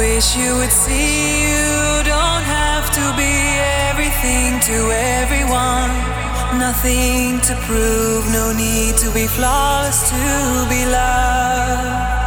wish you would see you don't have to be everything to everyone. Nothing to prove, no need to be flawless to be loved.